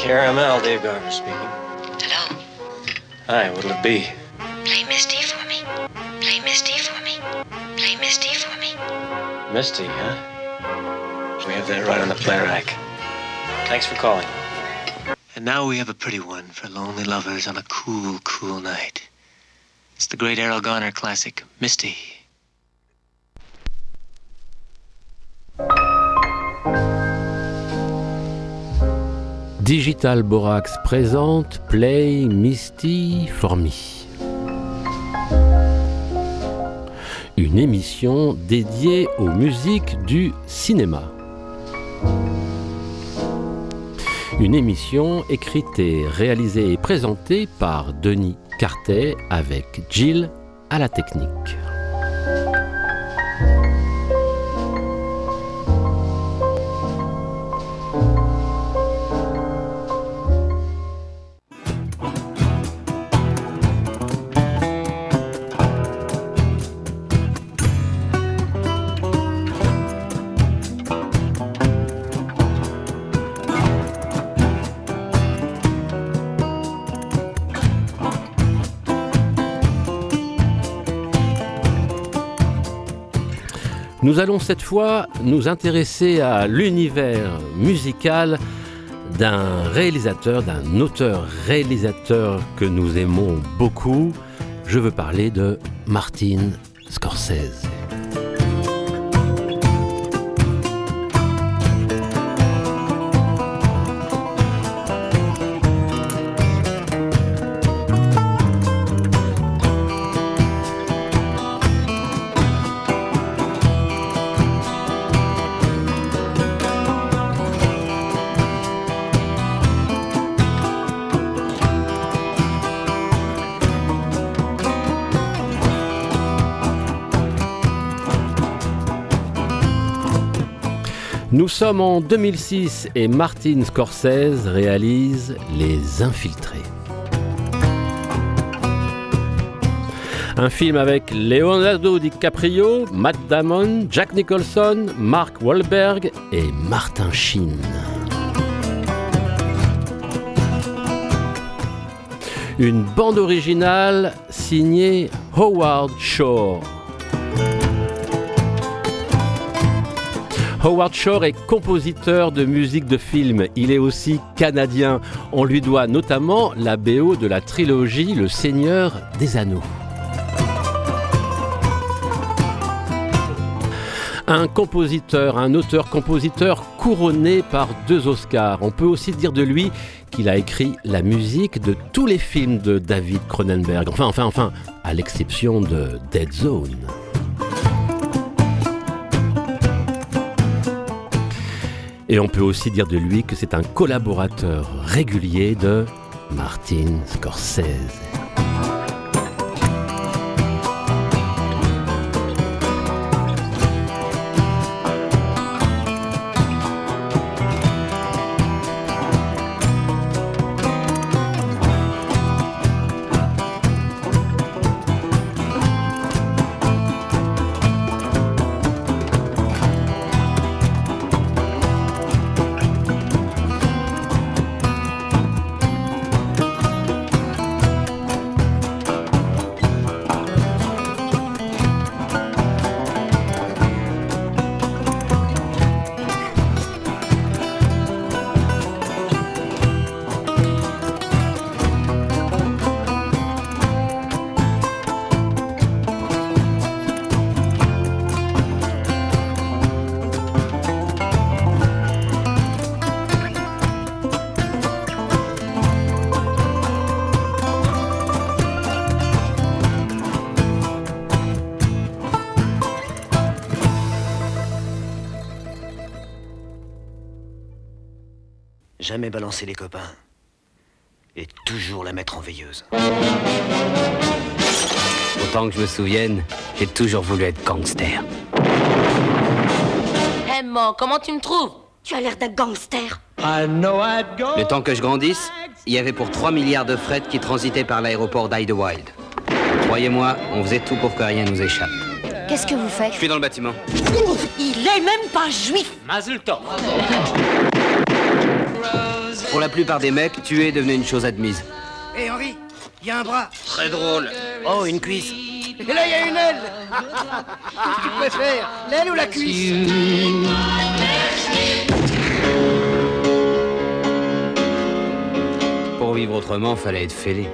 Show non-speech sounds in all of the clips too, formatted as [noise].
KRML, Dave Garver speaking. Hello. Hi, what'll it be? Play Misty for me. Play Misty for me. Play Misty for me. Misty, huh? We have that right on the play rack. Thanks for calling. And now we have a pretty one for lonely lovers on a cool, cool night. It's the great Errol Garner classic, Misty. Digital Borax présente Play Misty for Me. Une émission dédiée aux musiques du cinéma. Une émission écrite réalisée et présentée par Denis Cartet avec Jill à la technique. Nous allons cette fois nous intéresser à l'univers musical d'un réalisateur, d'un auteur-réalisateur que nous aimons beaucoup. Je veux parler de Martin Scorsese. Nous sommes en 2006 et Martin Scorsese réalise Les Infiltrés. Un film avec Leonardo DiCaprio, Matt Damon, Jack Nicholson, Mark Wahlberg et Martin Sheen. Une bande originale signée Howard Shore. Howard Shore est compositeur de musique de film. Il est aussi canadien. On lui doit notamment la BO de la trilogie Le Seigneur des Anneaux. Un compositeur, un auteur-compositeur couronné par deux Oscars. On peut aussi dire de lui qu'il a écrit la musique de tous les films de David Cronenberg. Enfin, enfin, enfin, à l'exception de Dead Zone. Et on peut aussi dire de lui que c'est un collaborateur régulier de Martin Scorsese. Jamais balancer les copains. Et toujours la mettre en veilleuse. Autant que je me souvienne, j'ai toujours voulu être gangster. Hé, hey, comment tu me trouves? Tu as l'air d'un gangster. Le temps que je grandisse, il y avait pour 3 milliards de fret qui transitaient par l'aéroport d'Idlewild. Croyez-moi, on faisait tout pour que rien nous échappe. Qu'est-ce que vous faites? Je suis dans le bâtiment. Il est même pas juif Mazel tov. Pour la plupart des mecs, tuer devenait une chose admise. Hé Henri, il y a un bras. Très drôle. Oh, une cuisse. Et là, il y a une aile Qu'est-ce que tu préfères L'aile ou la cuisse Pour vivre autrement, fallait être fêlé.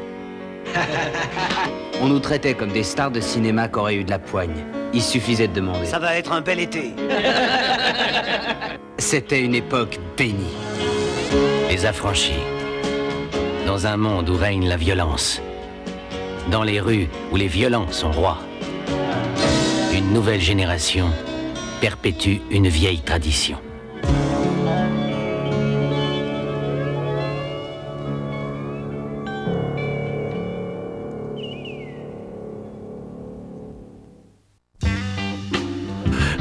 [laughs] On nous traitait comme des stars de cinéma qui auraient eu de la poigne. Il suffisait de demander. Ça va être un bel été. [laughs] C'était une époque bénie. Affranchis. Dans un monde où règne la violence. Dans les rues où les violents sont rois. Une nouvelle génération perpétue une vieille tradition.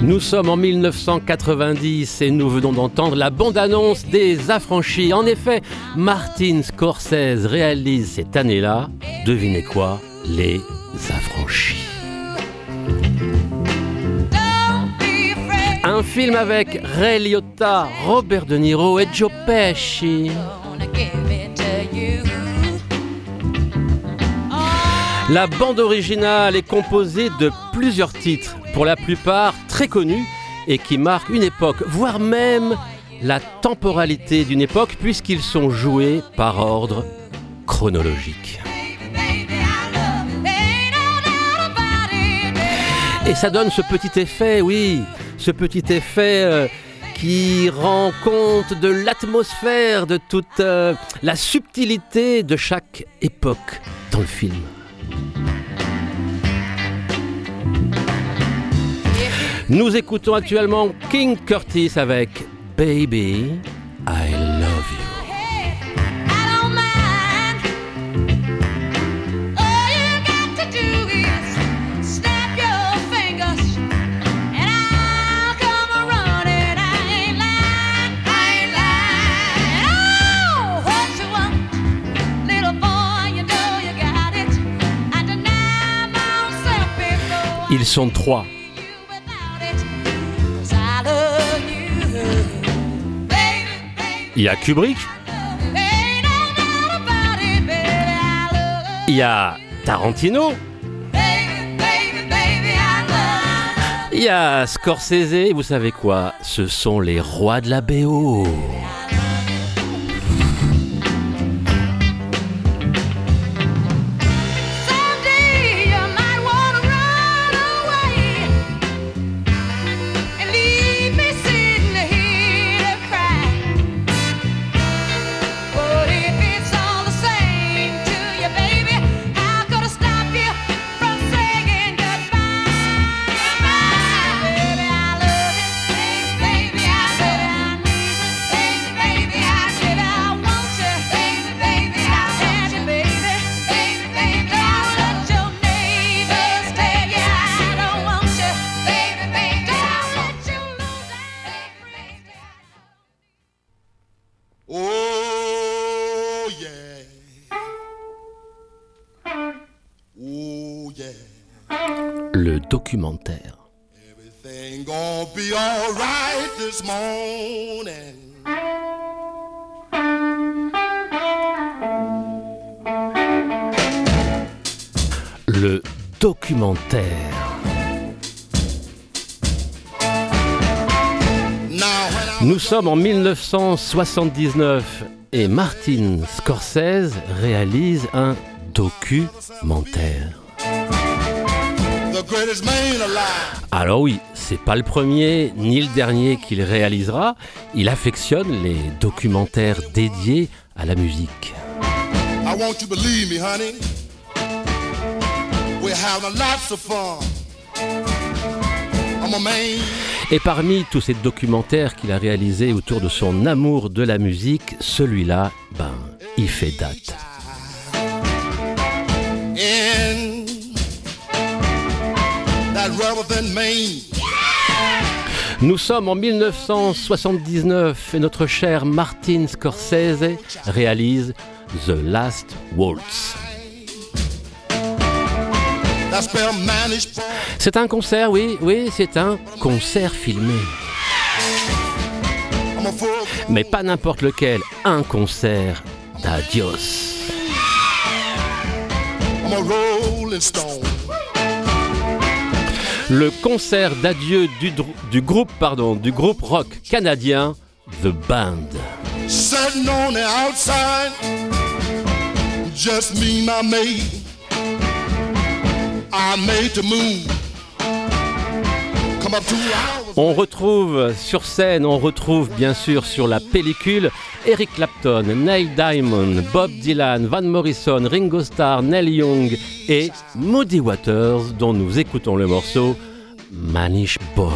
Nous sommes en 1990 et nous venons d'entendre la bande-annonce des Affranchis. En effet, Martin Scorsese réalise cette année-là, devinez quoi, les Affranchis. Un film avec Ray Liotta, Robert De Niro et Joe Pesci. La bande originale est composée de plusieurs titres, pour la plupart très connus et qui marquent une époque, voire même la temporalité d'une époque, puisqu'ils sont joués par ordre chronologique. Et ça donne ce petit effet, oui, ce petit effet euh, qui rend compte de l'atmosphère, de toute euh, la subtilité de chaque époque dans le film. Nous écoutons actuellement King Curtis avec Baby, I Love You. Ils sont trois. Il y a Kubrick. Il y a Tarantino. Il y a Scorsese. Vous savez quoi? Ce sont les rois de la BO. Documentaire. Le documentaire. Nous sommes en 1979 et Martin Scorsese réalise un documentaire. Alors oui, c'est pas le premier ni le dernier qu'il réalisera. Il affectionne les documentaires dédiés à la musique. I want you to believe me, honey. We're having lots of fun. I'm a man. Et parmi tous ces documentaires qu'il a réalisés autour de son amour de la musique, celui-là, ben, il fait date. Nous sommes en 1979 et notre cher Martin Scorsese réalise The Last Waltz. C'est un concert, oui, oui, c'est un concert filmé. Mais pas n'importe lequel, un concert d'adios. Le concert d'adieu du, du groupe pardon, du groupe rock canadien The Band. On retrouve sur scène, on retrouve bien sûr sur la pellicule Eric Clapton, Neil Diamond, Bob Dylan, Van Morrison, Ringo Starr, Neil Young et Moody Waters dont nous écoutons le morceau Manish Boy.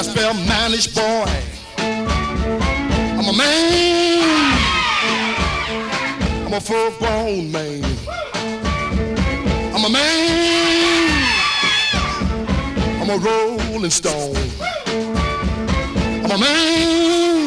That spell manish boy. I'm a man. I'm a full grown man. I'm a man. I'm a rolling stone. I'm a man,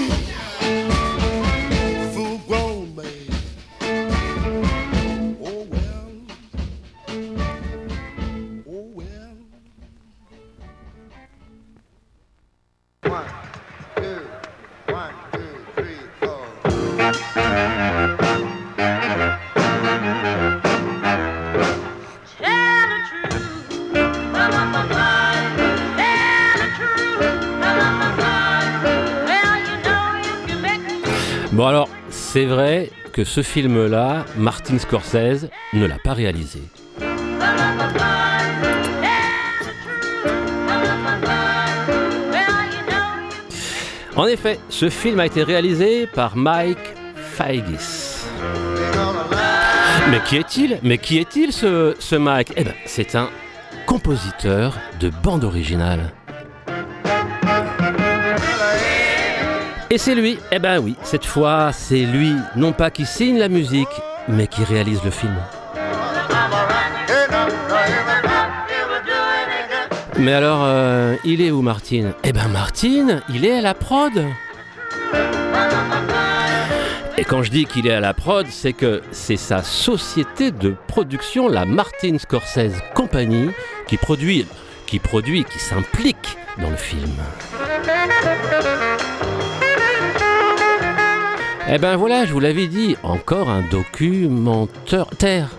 c'est vrai que ce film-là, Martin Scorsese ne l'a pas réalisé. En effet, ce film a été réalisé par Mike Feigis. Mais qui est-il? Mais qui est-il ce, ce Mike? Eh ben, c'est un compositeur de bande originale. Et c'est lui, eh ben oui, cette fois, c'est lui, non pas qui signe la musique, mais qui réalise le film. Mais alors, euh, il est où Martine? Eh ben Martine, il est à la prod Et quand je dis qu'il est à la prod, c'est que c'est sa société de production, la Martin Scorsese Company, qui produit, qui produit, qui s'implique dans le film. Eh ben voilà, je vous l'avais dit, encore un documentaire.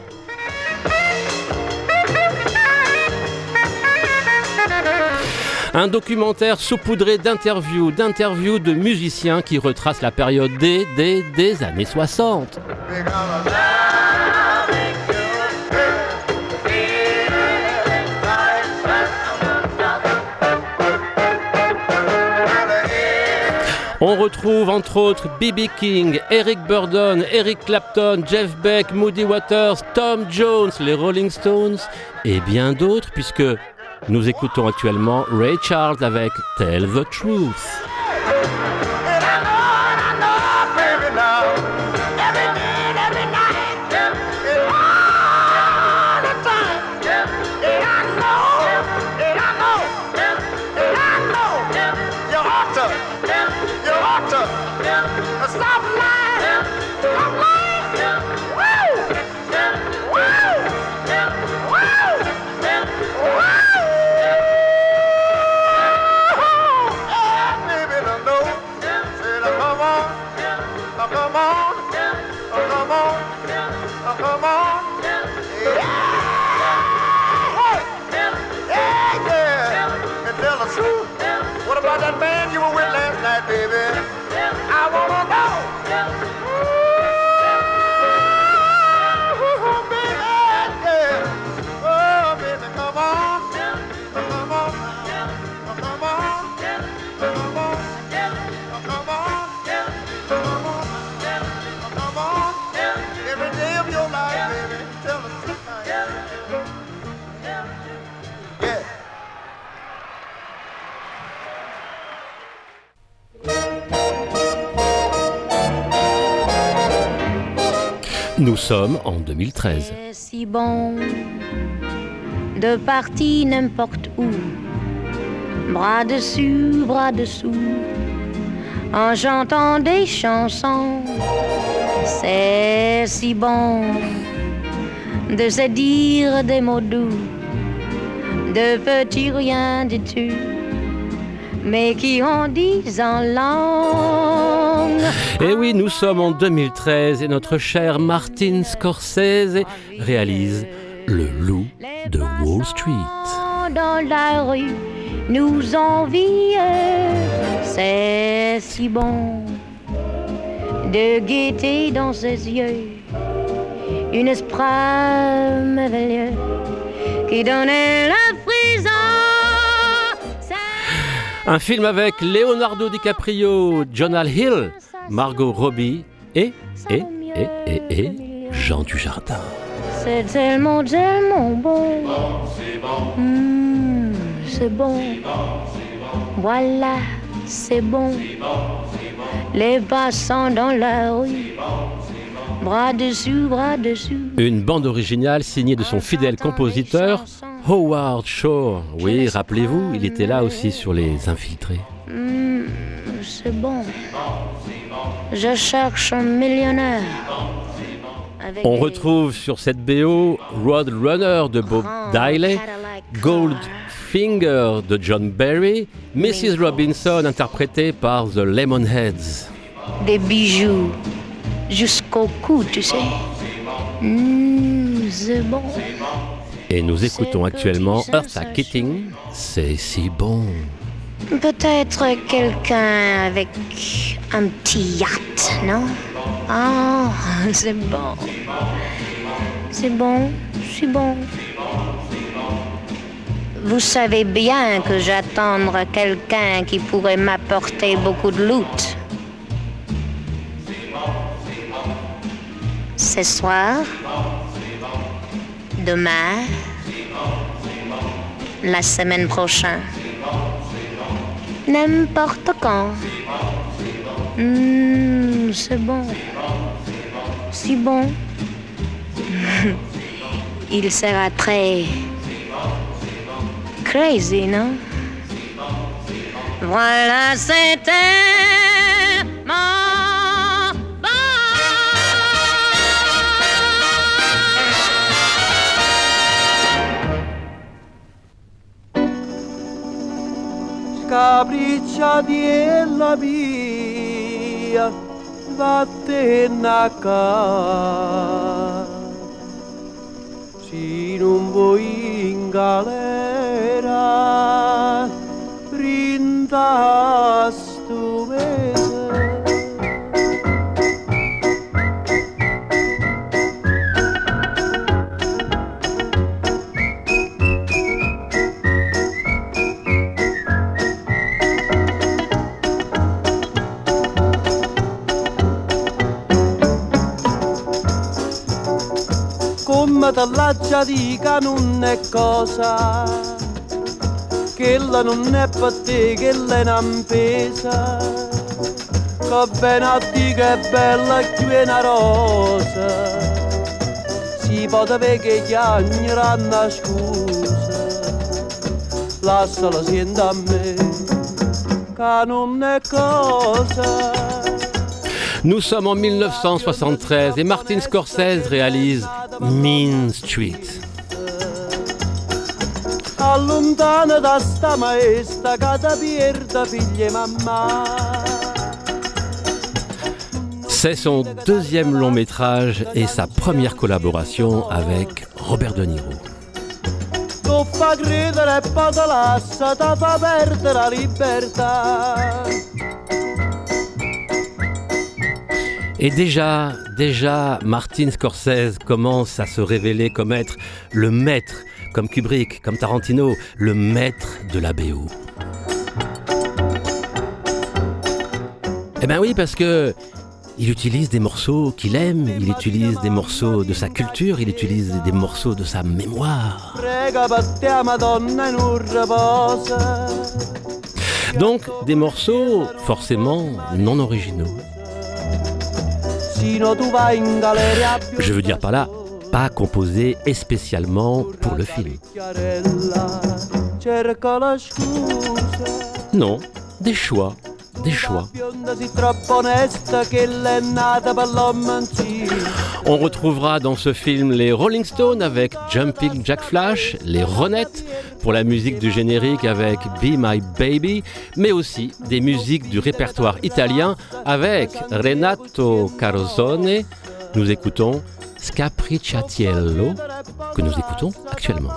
Un documentaire saupoudré d'interviews, d'interviews de musiciens qui retracent la période des, des, des années 60. On retrouve entre autres B.B. King, Eric Burdon, Eric Clapton, Jeff Beck, Moody Waters, Tom Jones, les Rolling Stones et bien d'autres puisque nous écoutons actuellement Ray Charles avec Tell the Truth. I wanna know. Nous sommes en 2013. C'est si bon de partir n'importe où, bras dessus, bras dessous, en chantant des chansons. C'est si bon de se dire des mots doux, de petits rien tout, mais qui en disent en langue. Et eh oui, nous sommes en 2013 et notre cher Martin Scorsese réalise Le loup de Wall Street. Dans la rue, nous envie, c'est si bon de gaieté dans ses yeux, une esprit merveilleux qui donnait la prison. Un film avec Leonardo DiCaprio, Jonah Hill, Margot Robbie et, et, et, et, et Jean Dujardin. C'est tellement, tellement bon. C'est bon. Voilà, c'est bon. Les passants dans la rue. Bras dessus, bras dessus. Une bande originale signée de son fidèle compositeur, Howard Shore. Oui, rappelez-vous, il était là aussi sur Les Infiltrés. Mmh, c'est bon. Je cherche un millionnaire. On retrouve sur cette BO Roadrunner de Bob Dylan, Goldfinger de John Barry, Mrs. Robinson interprétée par The Lemonheads. Des bijoux jusqu'au cou, tu sais. Mmh, c'est bon. Et nous écoutons actuellement Eartha Kitting, c'est si bon. Peut-être quelqu'un avec un petit yacht, non? Ah, [laughs] c'est bon. C'est bon, c'est bon. Vous savez bien que j'attends quelqu'un qui pourrait m'apporter beaucoup de loot. Ce soir, demain, la semaine prochaine n'importe quand. Mmh, c'est bon. Si bon. [laughs] Il sera très crazy, non? Voilà, c'était capricciati e la via vattene a casa. Se non vuoi in galera rinda la già dica non è cosa quella non è per te che è una pesa che bene a te che è bella più è una rosa. Si sapere che anni ranno scusa lasciala sente a me che non è cosa. Nous sommes en 1973 et Martin Scorsese réalise Mean Street. Allontana da sta maestra che ti pierda figlia e mamma. C'est son deuxième long métrage et sa première collaboration avec Robert De Niro. Tu fa credere e poi te lascia, ti fa perdere la libertà. Et déjà, déjà, Martin Scorsese commence à se révéler comme être le maître, comme Kubrick, comme Tarantino, le maître de la BO. Eh ben oui, parce que il utilise des morceaux qu'il aime, il utilise des morceaux de sa culture, il utilise des morceaux de sa mémoire. Donc des morceaux forcément non originaux. Je veux dire par là, pas composé spécialement pour le film. Non, des choix, des choix. On retrouvera dans ce film les Rolling Stones avec Jumping Jack Flash, les Ronettes pour la musique du générique avec Be My Baby, mais aussi des musiques du répertoire italien avec Renato Carosone. Nous écoutons Scapricciatiello que nous écoutons actuellement.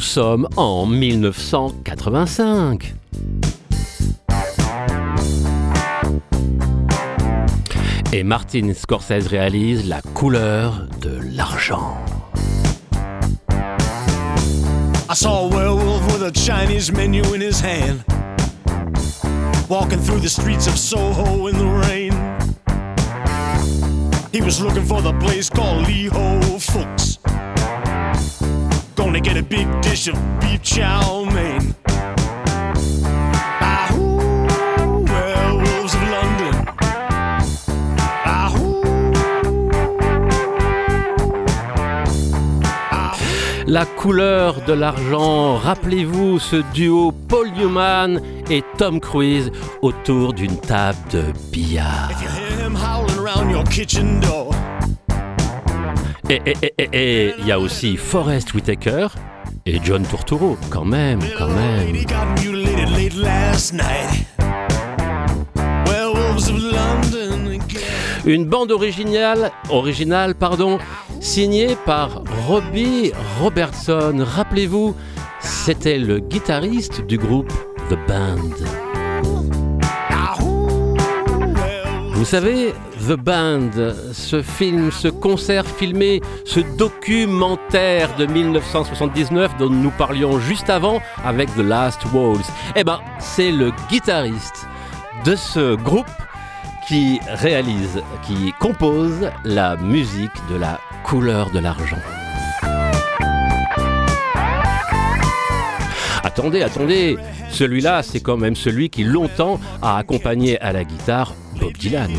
Nous sommes en 1985. Et Martin Scorsese réalise La couleur de l'argent. I saw a werewolf with a Chinese menu in his hand, walking through the streets of Soho in the rain. He was looking for the place called Lee Ho Fooks. Gonna get a big dish of beef chow mein. Ahoo, werewolves of London. Ahoo. La couleur de l'argent, rappelez-vous ce duo Paul Newman et Tom Cruise autour d'une table de billard. Hear him howling around your kitchen door. Et il y a aussi Forrest Whitaker et John Turturro, quand même, quand même. Une bande originale, originale pardon, signée par Robbie Robertson. Rappelez-vous, c'était le guitariste du groupe The Band. Vous savez, The Band, ce film, ce concert filmé, ce documentaire de 1979 dont nous parlions juste avant avec The Last Waltz, eh ben, c'est le guitariste de ce groupe qui réalise, qui compose la musique de la couleur de l'argent. Attendez, attendez, celui-là, c'est quand même celui qui longtemps a accompagné à la guitare Bob Dylan.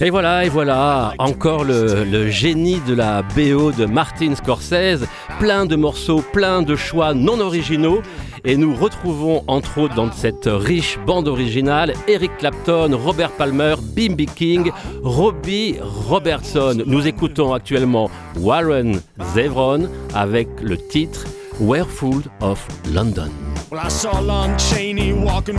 Et voilà, et voilà, encore le, le génie de la BO de Martin Scorsese, plein de morceaux, plein de choix non originaux. Et nous retrouvons entre autres dans cette riche bande originale Eric Clapton, Robert Palmer, Bimby King, Robbie Robertson. Nous écoutons actuellement Warren Zevron avec le titre Werewolf of London. I saw Lon Chaney walking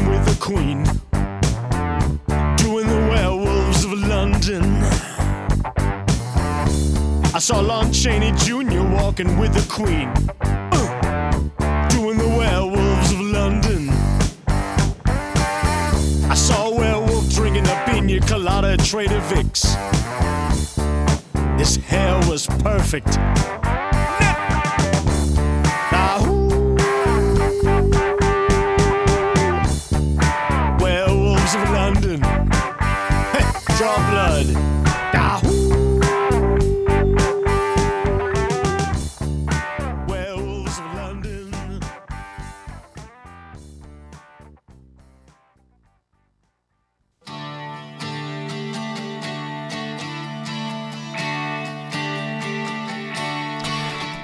Jr. walking with the Queen, colada Trader Vic's. His hair was perfect. Werewolves of London. [laughs] Draw blood.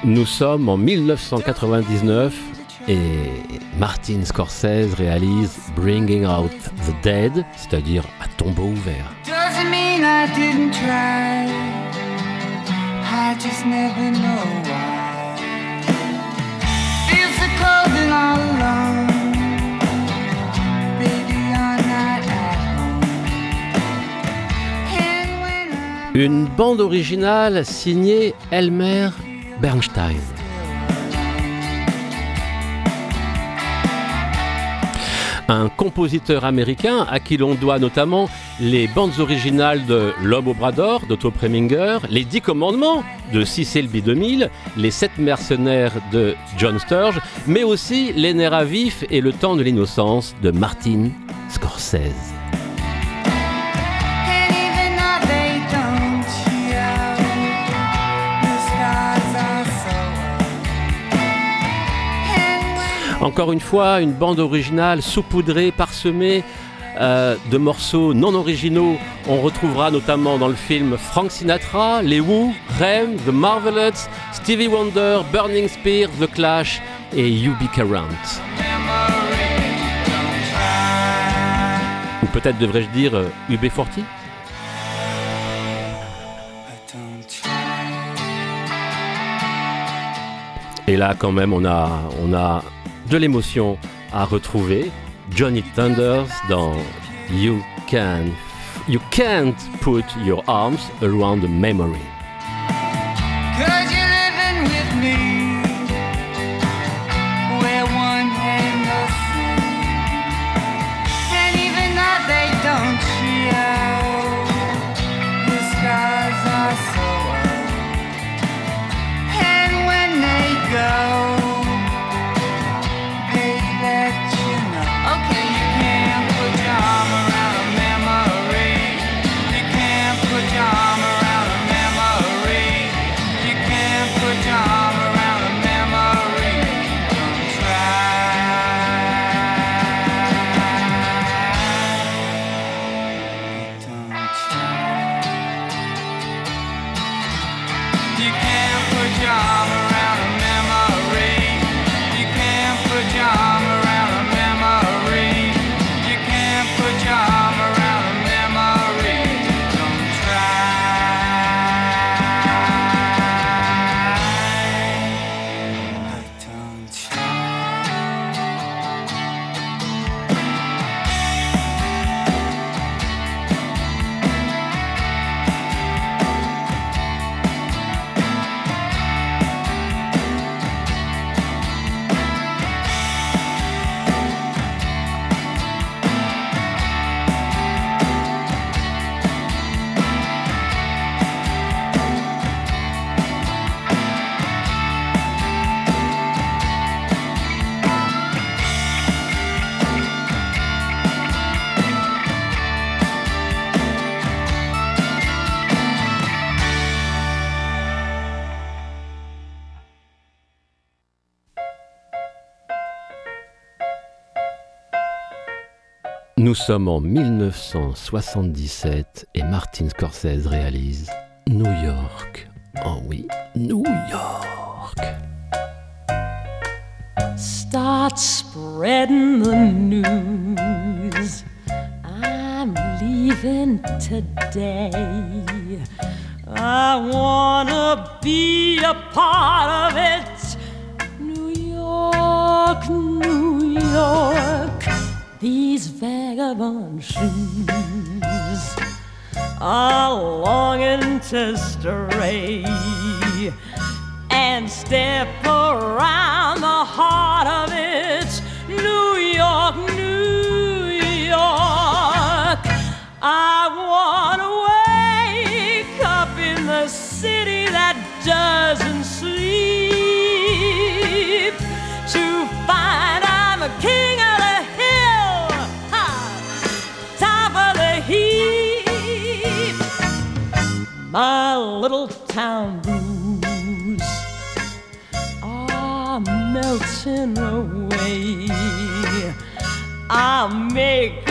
Nous sommes en 1999 et Martin Scorsese réalise Bringing Out the Dead, c'est-à-dire à tombeau ouvert. Une bande originale signée Elmer Bernstein. un compositeur américain à qui l'on doit notamment les bandes originales de L'Homme au bras d'or d'Otto Preminger, Les Dix Commandements de Cecil B. 2000, Les Sept Mercenaires de John Sturge, mais aussi Les nerfs à vif et Le temps de l'innocence de Martin Scorsese. Encore une fois, une bande originale saupoudrée, parsemée euh, de morceaux non originaux. On retrouvera notamment dans le film Frank Sinatra, Les Who, Rem, The Marvelettes, Stevie Wonder, Burning Spears, The Clash et UB Current. Ou peut-être devrais-je dire UB40 euh, Et là, quand même, on a de l'émotion à retrouver. Johnny Thunders dans You Can You Can't Put Your Arms Around the Memory. Nous sommes en 1977 et Martin Scorsese réalise New York. Oh oui, New York. Start spreading the news. I'm leaving today. I wanna be a part of it. New York, New York. These vagabond shoes are longing to stray and step around the heart town blues are melting away. I'll make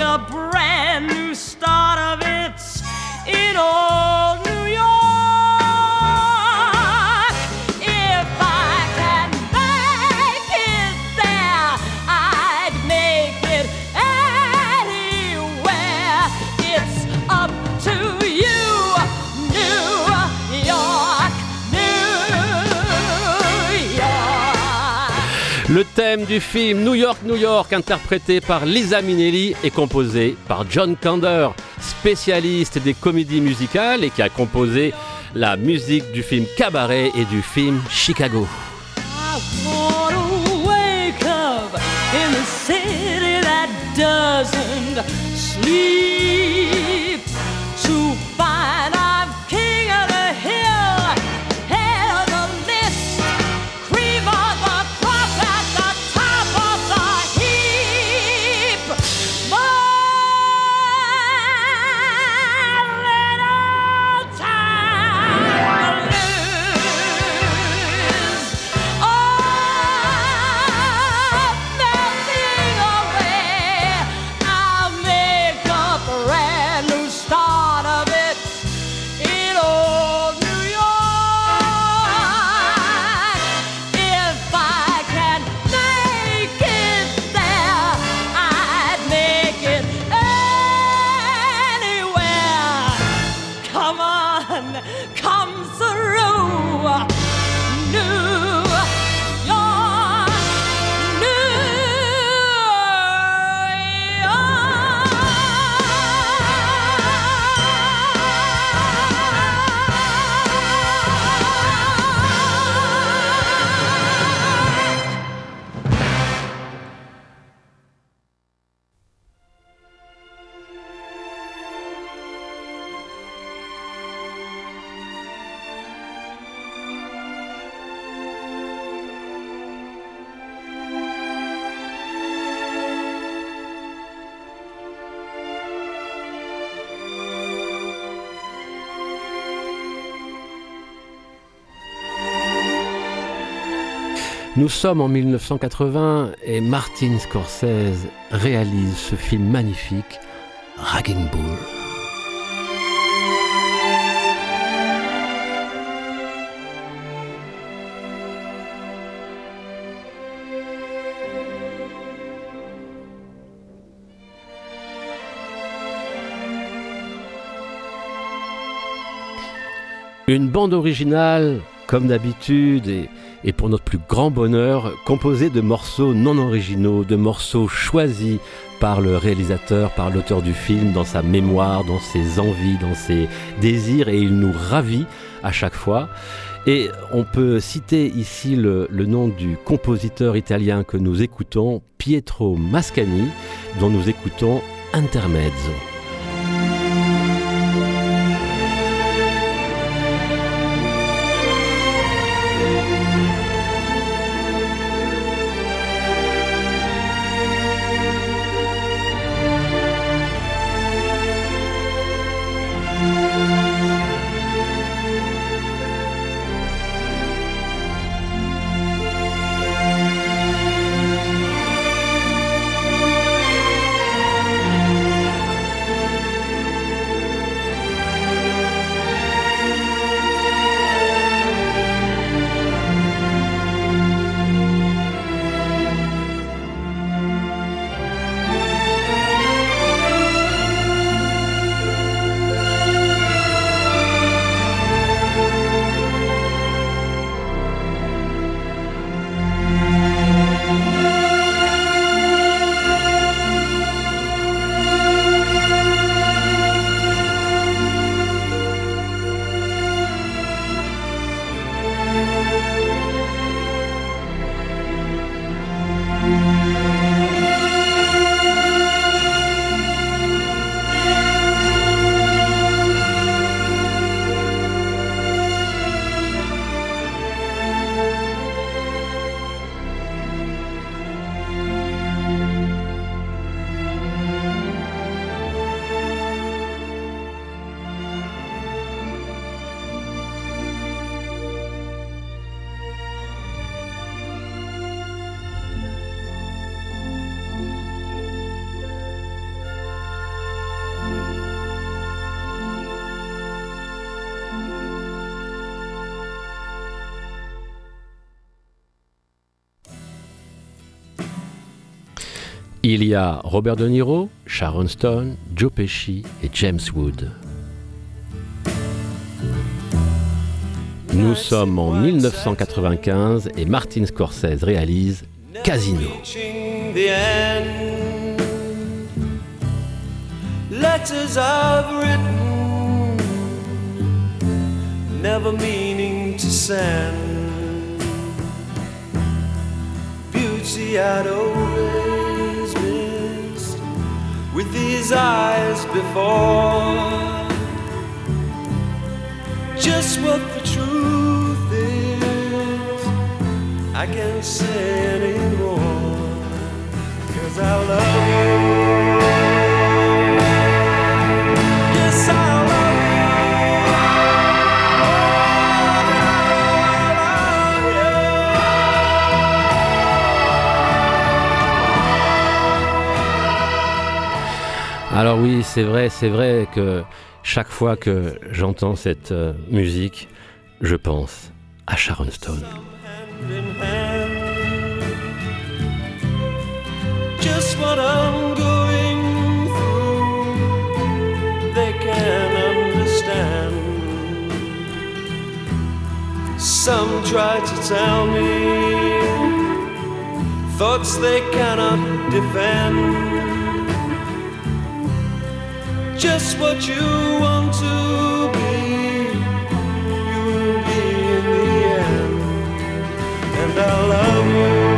du film New York, New York, interprété par Lisa Minnelli et composé par John Kander, spécialiste des comédies musicales et qui a composé la musique du film Cabaret et du film Chicago. Nous sommes en 1980 et Martin Scorsese réalise ce film magnifique, Ragging Bull. Une bande originale, comme d'habitude, et et pour notre plus grand bonheur, composé de morceaux non originaux, de morceaux choisis par le réalisateur, par l'auteur du film, dans sa mémoire, dans ses envies, dans ses désirs, et il nous ravit à chaque fois. Et on peut citer ici le, nom du compositeur italien que nous écoutons, Pietro Mascani, dont nous écoutons Intermezzo. Il y a Robert De Niro, Sharon Stone, Joe Pesci et James Wood. Nous sommes en 1995 et Martin Scorsese réalise Casino. Letters written, never meaning to send. Beauty I'd these eyes before. Just what the truth is, I can't say anymore. Cause I love you. Alors oui, c'est vrai, c'est vrai que chaque fois que j'entends cette euh, musique, je pense à Sharon Stone. Just what I'm going through, they can understand. Some try to tell me thoughts they cannot defend. Just what you want to be, you will be in the end and I love you.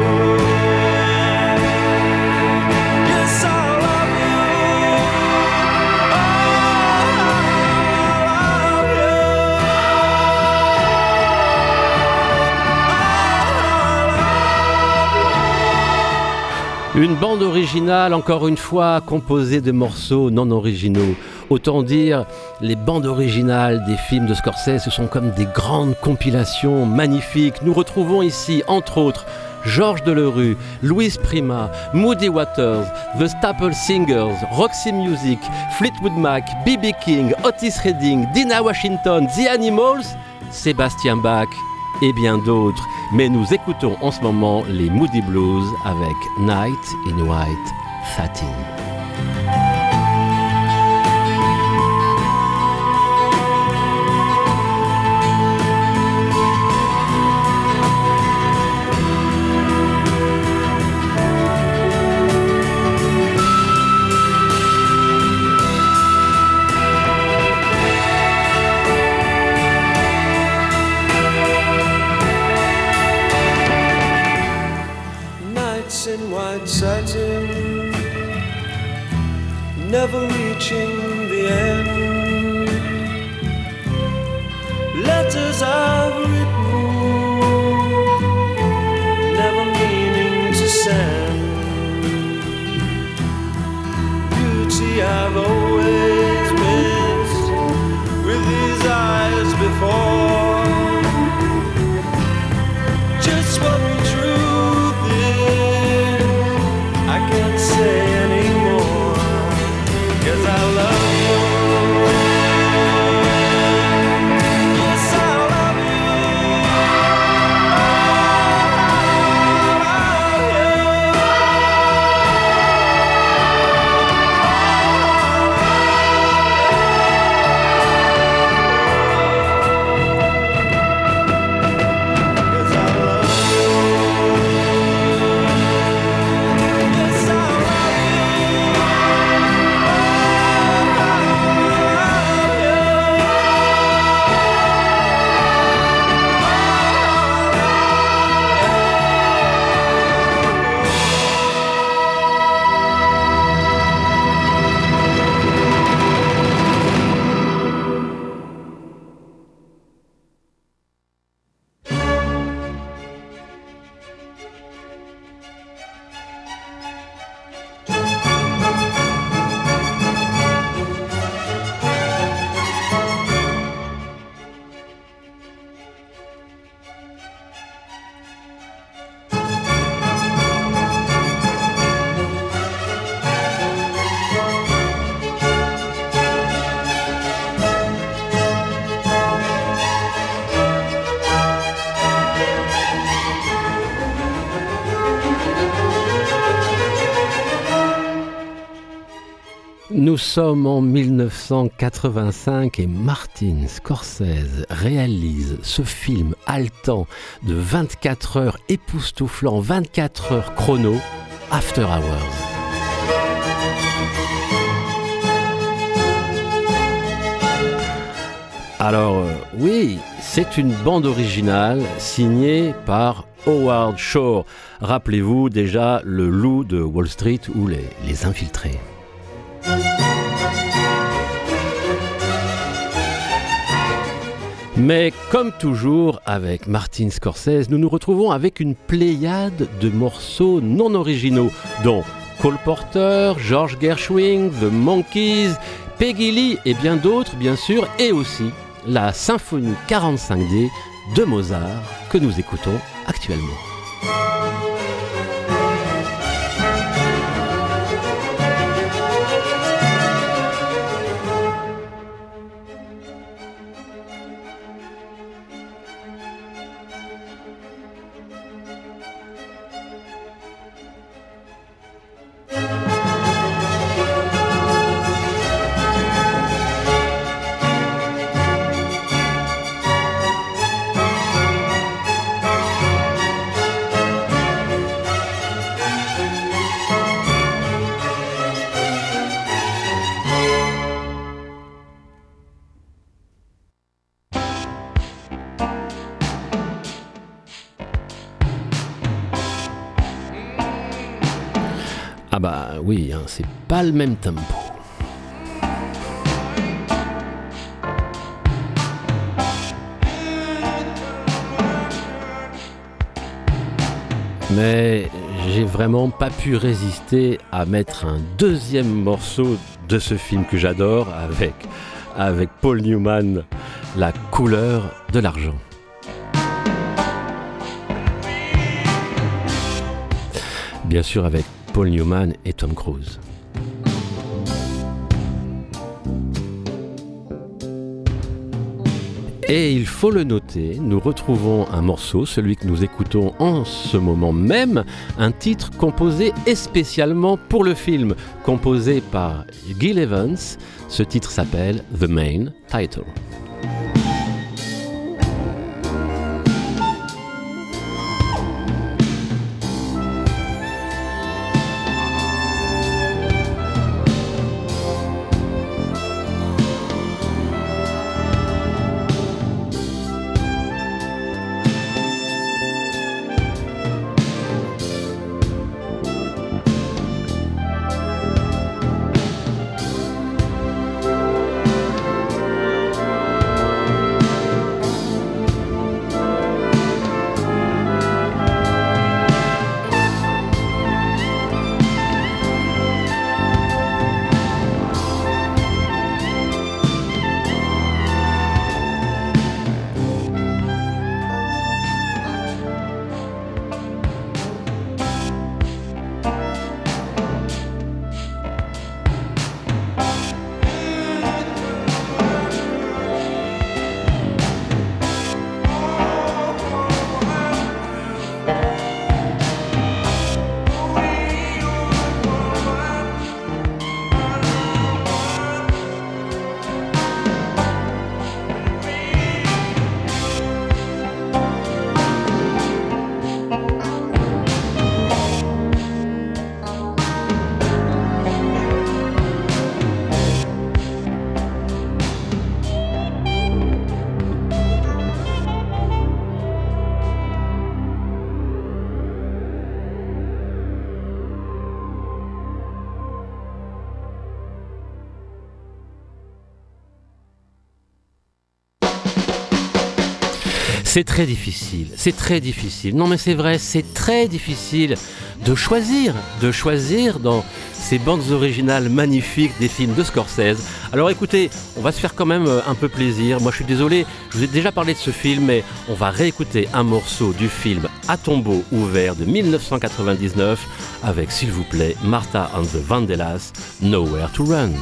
Une bande originale, encore une fois, composée de morceaux non originaux. Autant dire, les bandes originales des films de Scorsese, sont comme des grandes compilations magnifiques. Nous retrouvons ici, entre autres, Georges Delerue, Louis Prima, Moody Waters, The Staple Singers, Roxy Music, Fleetwood Mac, B.B. King, Otis Redding, Dina Washington, The Animals, Sébastien Bach et bien d'autres. Mais nous écoutons en ce moment les Moody Blues avec Night in White Satin. Sommes en 1985 et Martin Scorsese réalise ce film haletant de 24 heures époustouflant, 24 heures chrono, After Hours. Alors euh, oui, c'est une bande originale signée par Howard Shore. Rappelez-vous déjà le loup de Wall Street ou les, les infiltrés. Mais comme toujours avec Martin Scorsese, nous nous retrouvons avec une pléiade de morceaux non originaux, dont Cole Porter, George Gershwin, The Monkees, Peggy Lee et bien d'autres bien sûr, et aussi la symphonie 45D de Mozart que nous écoutons actuellement. Bah oui, hein, c'est pas le même tempo. Mais j'ai vraiment pas pu résister à mettre un deuxième morceau de ce film que j'adore avec, avec Paul Newman, La couleur de l'argent. Bien sûr avec Paul Newman et Tom Cruise. Et il faut le noter, nous retrouvons un morceau, celui que nous écoutons en ce moment même, un titre composé spécialement pour le film, composé par Gil Evans. Ce titre s'appelle The Main Title. C'est très difficile, c'est très difficile. Non mais c'est vrai, c'est très difficile de choisir, de choisir dans ces bandes originales magnifiques des films de Scorsese. Alors écoutez, on va se faire quand même euh, un peu plaisir. Moi je suis désolé, je vous ai déjà parlé de ce film, mais on va réécouter un morceau du film À tombeau ouvert de 1999 avec s'il vous plaît Martha and the Vandellas, Nowhere to Run.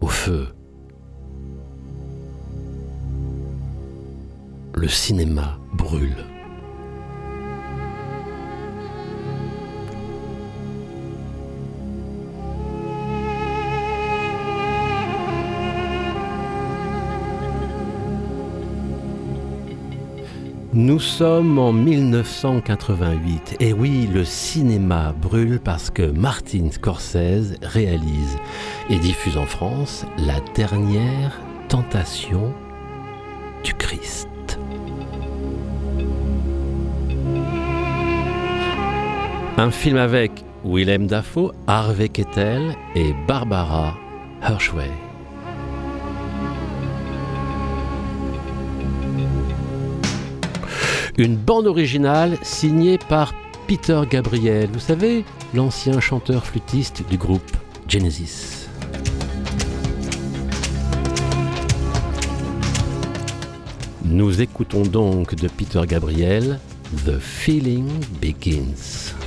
Au feu. Le cinéma brûle. Nous sommes en 1988 et oui, le cinéma brûle parce que Martin Scorsese réalise et diffuse en France La dernière tentation du Christ. Un film avec Willem Dafoe, Harvey Kettel et Barbara Hershway. Une bande originale signée par Peter Gabriel, vous savez, l'ancien chanteur flûtiste du groupe Genesis. Nous écoutons donc de Peter Gabriel The Feeling Begins.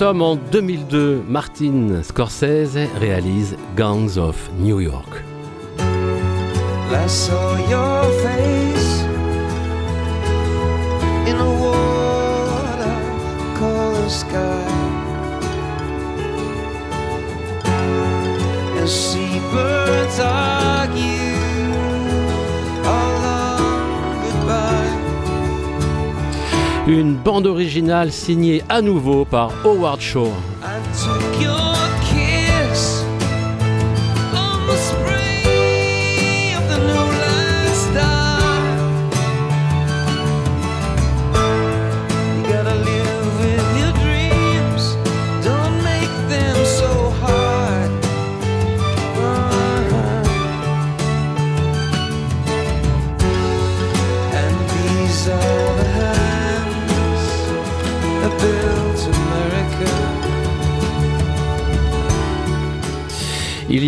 Sommes en 2002. Martin Scorsese réalise Gangs of New York. Une bande originale signée à nouveau par Howard Shore.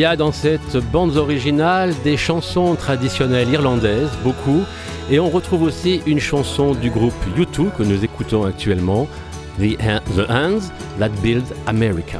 Y a dans cette bande originale des chansons traditionnelles irlandaises, beaucoup, et on retrouve aussi une chanson du groupe U2 que nous écoutons actuellement, The, Han- The Hands That Build America.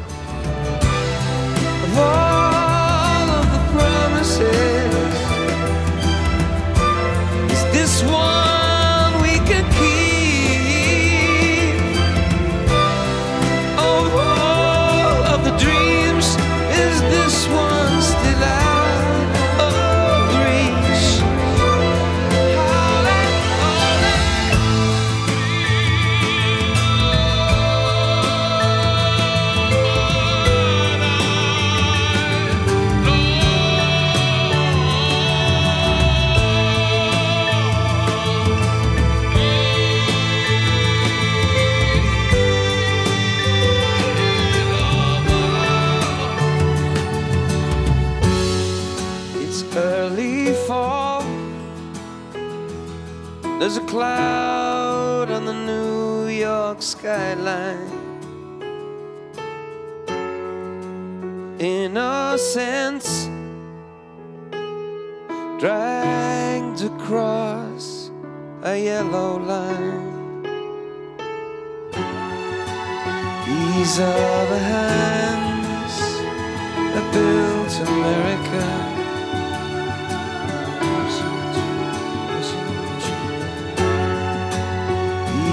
Cloud on the New York skyline. Innocence dragged across a yellow line. These are the hands that built America.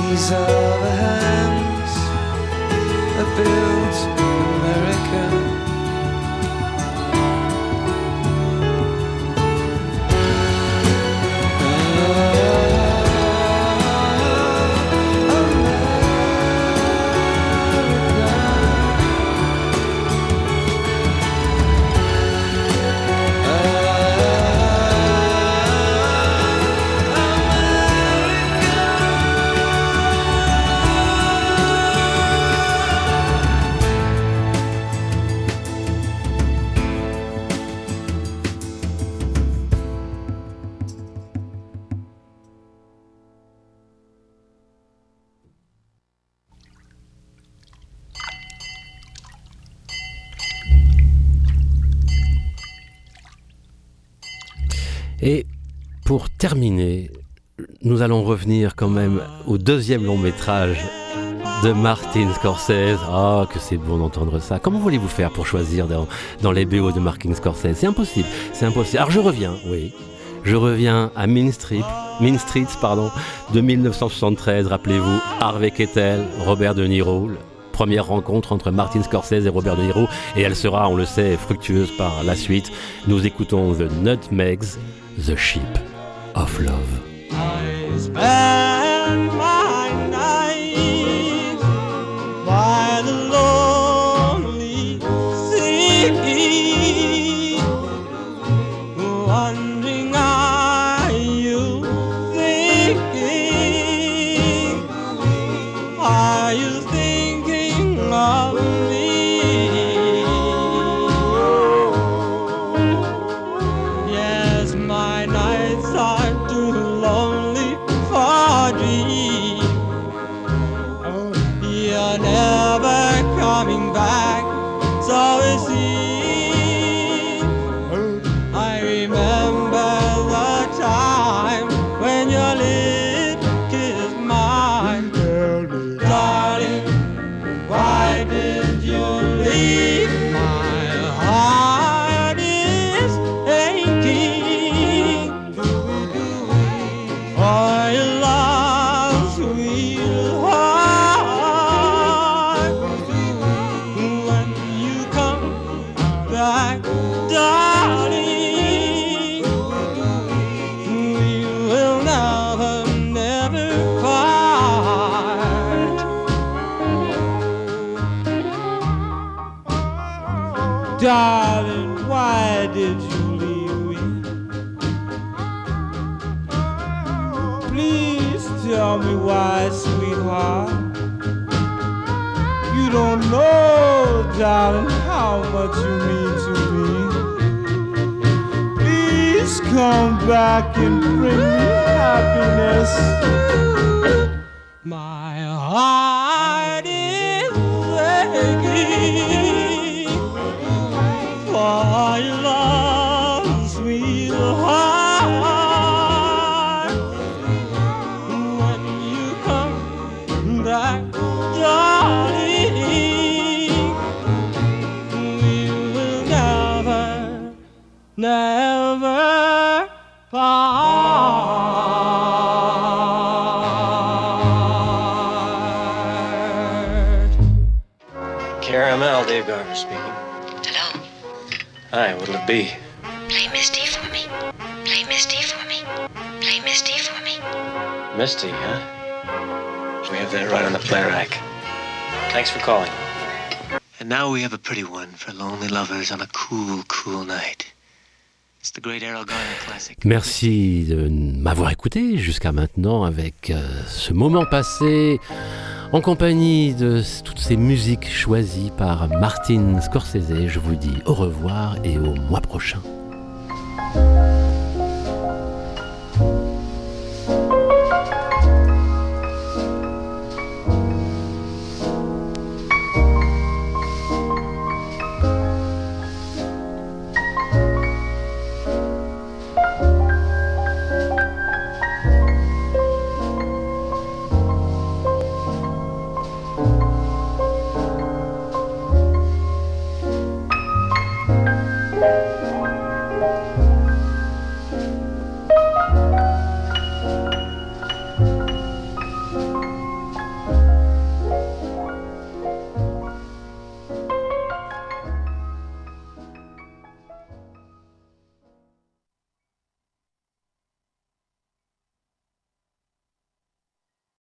These are the hands that built revenir quand même au deuxième long métrage de Martin Scorsese. Ah, que c'est bon d'entendre ça. Comment voulez-vous faire pour choisir dans, les BO de Martin Scorsese? C'est impossible, c'est impossible. Alors je reviens, oui. Je reviens à Mean Street, Mean Streets pardon, de 1973. Rappelez-vous, Harvey Keitel, Robert De Niro, première rencontre entre Martin Scorsese et Robert De Niro, et elle sera, on le sait, fructueuse par la suite. Nous écoutons The Nutmegs, The Ship of Love. I be? Play Misty for me. Play Misty for me. Play Misty for me. Misty, huh? We have that right on the play rack. Thanks for calling. And now we have a pretty one for lonely lovers on a cool, cool night. It's the great Errol Garner classic. Merci de m'avoir écouté jusqu'à maintenant avec euh, ce moment passé en compagnie de toutes ces musiques choisies par Martin Scorsese. Je vous dis au revoir et au mois prochain.